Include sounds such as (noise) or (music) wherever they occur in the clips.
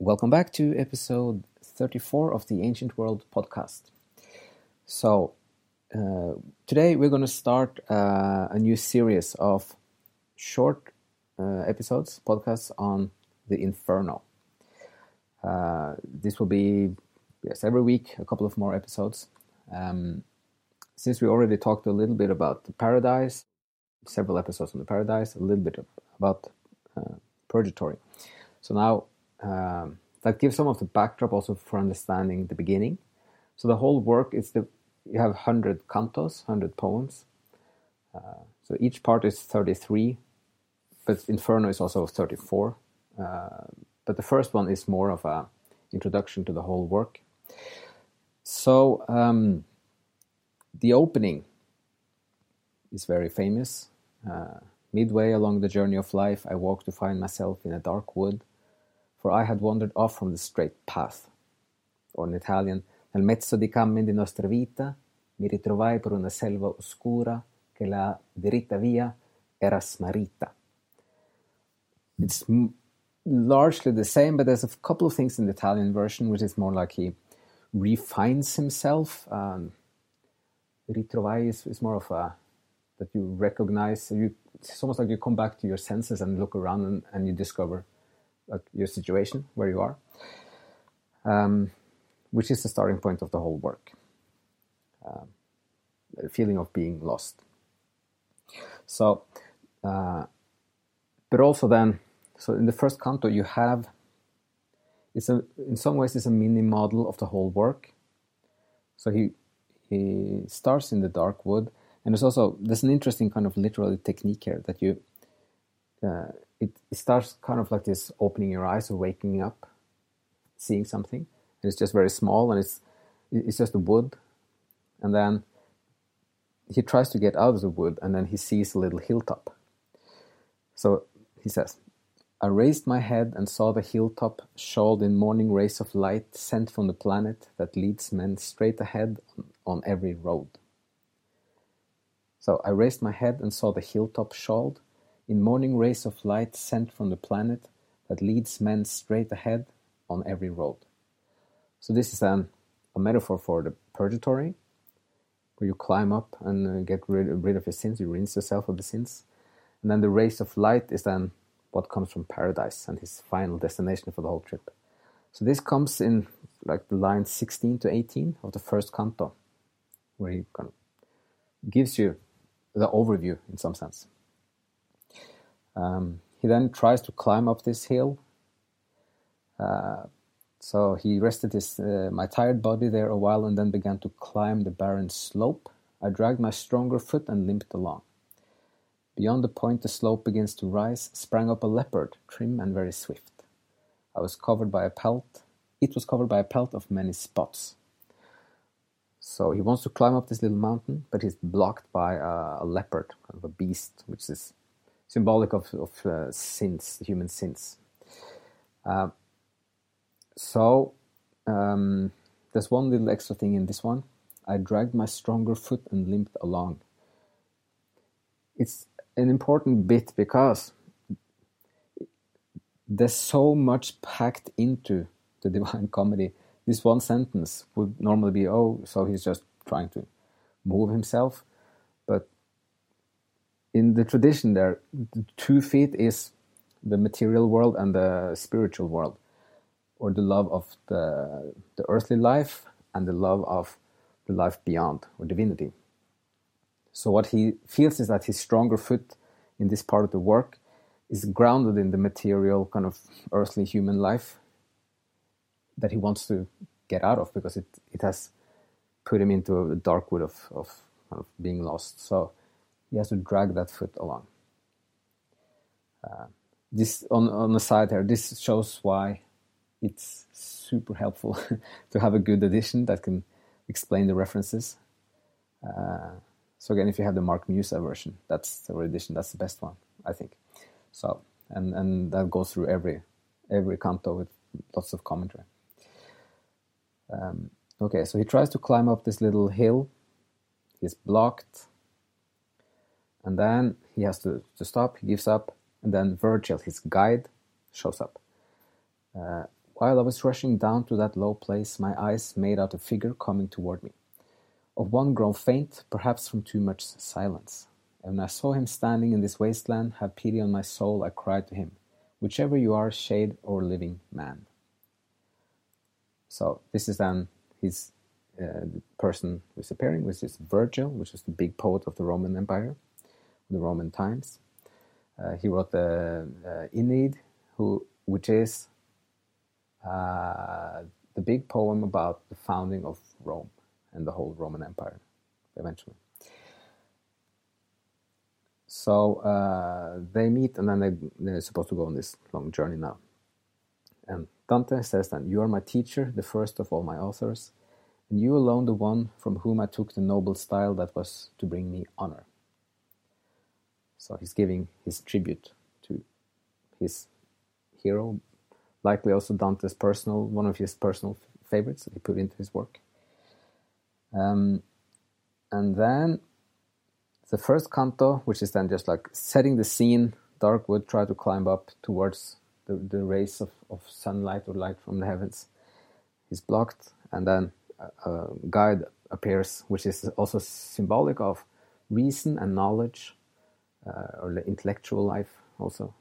Welcome back to episode 34 of the Ancient World podcast. So, uh, today we're going to start uh, a new series of short uh, episodes, podcasts on the Inferno. Uh, this will be, yes, every week, a couple of more episodes. Um, since we already talked a little bit about the paradise, several episodes on the paradise, a little bit about uh, purgatory. So now um, that gives some of the backdrop also for understanding the beginning. So the whole work is the you have 100 cantos, 100 poems. Uh, so each part is 33, but Inferno is also 34. Uh, but the first one is more of a introduction to the whole work. So um, the opening is very famous. Uh, midway along the journey of life, I walk to find myself in a dark wood for I had wandered off from the straight path. Or in Italian, nel mezzo di cammin di nostra vita, mi ritrovai per una selva oscura che la diritta via era smarrita. It's largely the same, but there's a couple of things in the Italian version which is more like he refines himself. Um, ritrovai is, is more of a that you recognize. You, it's almost like you come back to your senses and look around and, and you discover your situation where you are, um, which is the starting point of the whole work. Um, the feeling of being lost. So, uh, but also then, so in the first canto you have, it's a in some ways it's a mini model of the whole work. So he he starts in the dark wood, and there's also there's an interesting kind of literary technique here that you uh, it, starts kind of like this opening your eyes or waking up, seeing something. And it's just very small and it's it's just a wood. And then he tries to get out of the wood and then he sees a little hilltop. So he says, I raised my head and saw the hilltop shawled in morning rays of light sent from the planet that leads men straight ahead on every road. So I raised my head and saw the hilltop shawled in morning rays of light sent from the planet that leads men straight ahead on every road. So this is an, a metaphor for the purgatory, where you climb up and uh, get rid, rid of your sins, you rinse yourself of the sins. And then the rays of light is then what comes from paradise and his final destination for the whole trip. So this comes in like the lines 16 to 18 of the first canto, where he kind of gives you the overview in some sense. Um, he then tries to climb up this hill. Uh, so he rested his, uh, my tired body there a while and then began to climb the barren slope. I dragged my stronger foot and limped along. Beyond the point the slope begins to rise, sprang up a leopard, trim and very swift. I was covered by a pelt. It was covered by a pelt of many spots. So he wants to climb up this little mountain, but he's blocked by a, leopard, kind of a beast, which is symbolic of, of uh, sins, human sins. Uh, so um, there's one little extra thing in this one. I dragged my stronger foot and limped along. It's an important bit because there's so much packed into the (laughs) Divine Comedy. This one sentence would normally be, oh, so he's just trying to move himself. In the tradition, there, the two feet is the material world and the spiritual world, or the love of the, the earthly life and the love of the life beyond, or divinity. So, what he feels is that his stronger foot in this part of the work is grounded in the material, kind of earthly human life that he wants to get out of because it, it has put him into a dark wood of, of, of being lost. So he has to drag that foot along. Uh, this on on the side here, this shows why it's super helpful (laughs) to have a good edition that can explain the references. Uh, so again, if you have the Mark Musa version, that's the edition. That's the best one, I think. So and and that goes through every every canto with lots of commentary. Um, okay, so he tries to climb up this little hill. He's blocked, and then he has to, to stop. He gives up, and then Virgil, his guide, shows up. Uh, while I was rushing down to that low place, my eyes made out a figure coming toward me. Of one grown faint, perhaps from too much silence. And when I saw him standing in this wasteland, have pity on my soul, I cried to him, Whichever you are, shade or living man. So this is then his uh, person who's appearing, which is Virgil, which is the big poet of the Roman Empire, the Roman times. Uh, he wrote the uh, Aeneid, who, which is uh, the big poem about the founding of Rome and the whole Roman Empire, eventually. So uh, they meet, and then they, they're supposed to go on this long journey now. And Dante says then, You are my teacher, the first of all my authors, and you alone the one from whom I took the noble style that was to bring me honor. So he's giving his tribute to his hero, likely also Dante's personal, one of his personal favorites that he put into his work. Um, and then the first canto, which is then just like setting the scene, dark wood, try to climb up towards the, the rays of, of sunlight or light from the heavens He's blocked, and then a, a guide appears, which is also symbolic of reason and knowledge, or the intellectual life also,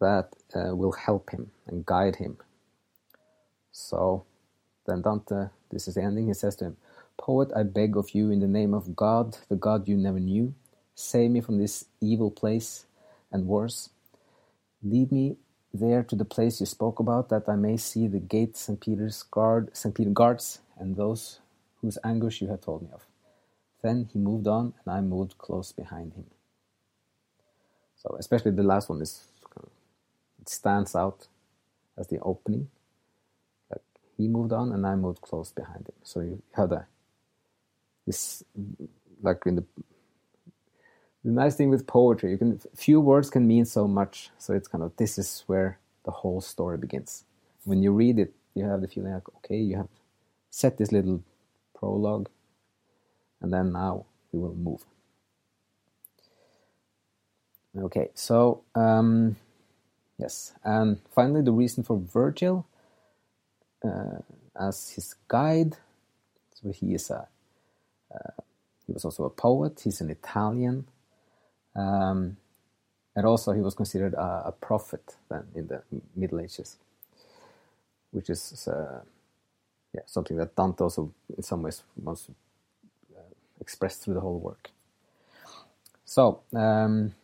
that uh, will help him and guide him. So then Dante, this is the ending, he says to him, Poet, I beg of you, in the name of God, the God you never knew, save me from this evil place and worse. Lead me there to the place you spoke about, that I may see the gate St. Peter's guard, St. Peter guards, and those whose anguish you had told me of. Then he moved on, and I moved close behind him. So, especially the last one is it stands out as the opening. Like he moved on, and I moved close behind him. So you have the this, like in the the nice thing with poetry, you can few words can mean so much. So it's kind of this is where the whole story begins. When you read it, you have the feeling like okay, you have set this little prologue, and then now we will move. Okay, so um, yes, and finally the reason for Virgil uh, as his guide. So he is a uh, he was also a poet. He's an Italian. Um, and also, he was considered a, a, prophet then in the Middle Ages, which is uh, yeah, something that Dante also, in some ways, wants to uh, express through the whole work. So, um,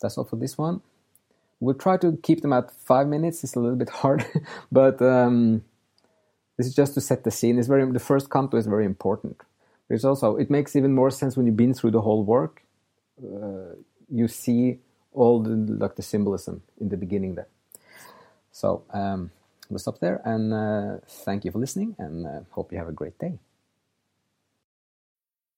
that's all for this one. We'll try to keep them at five minutes. It's a little bit (laughs) hard, but um, this is just to set the scene. It's very the first canto is very important. It's also it makes even more sense when you've been through the whole work uh, you see all the like the symbolism in the beginning there. So um, we'll stop there and uh, thank you for listening and uh, hope you have a great day.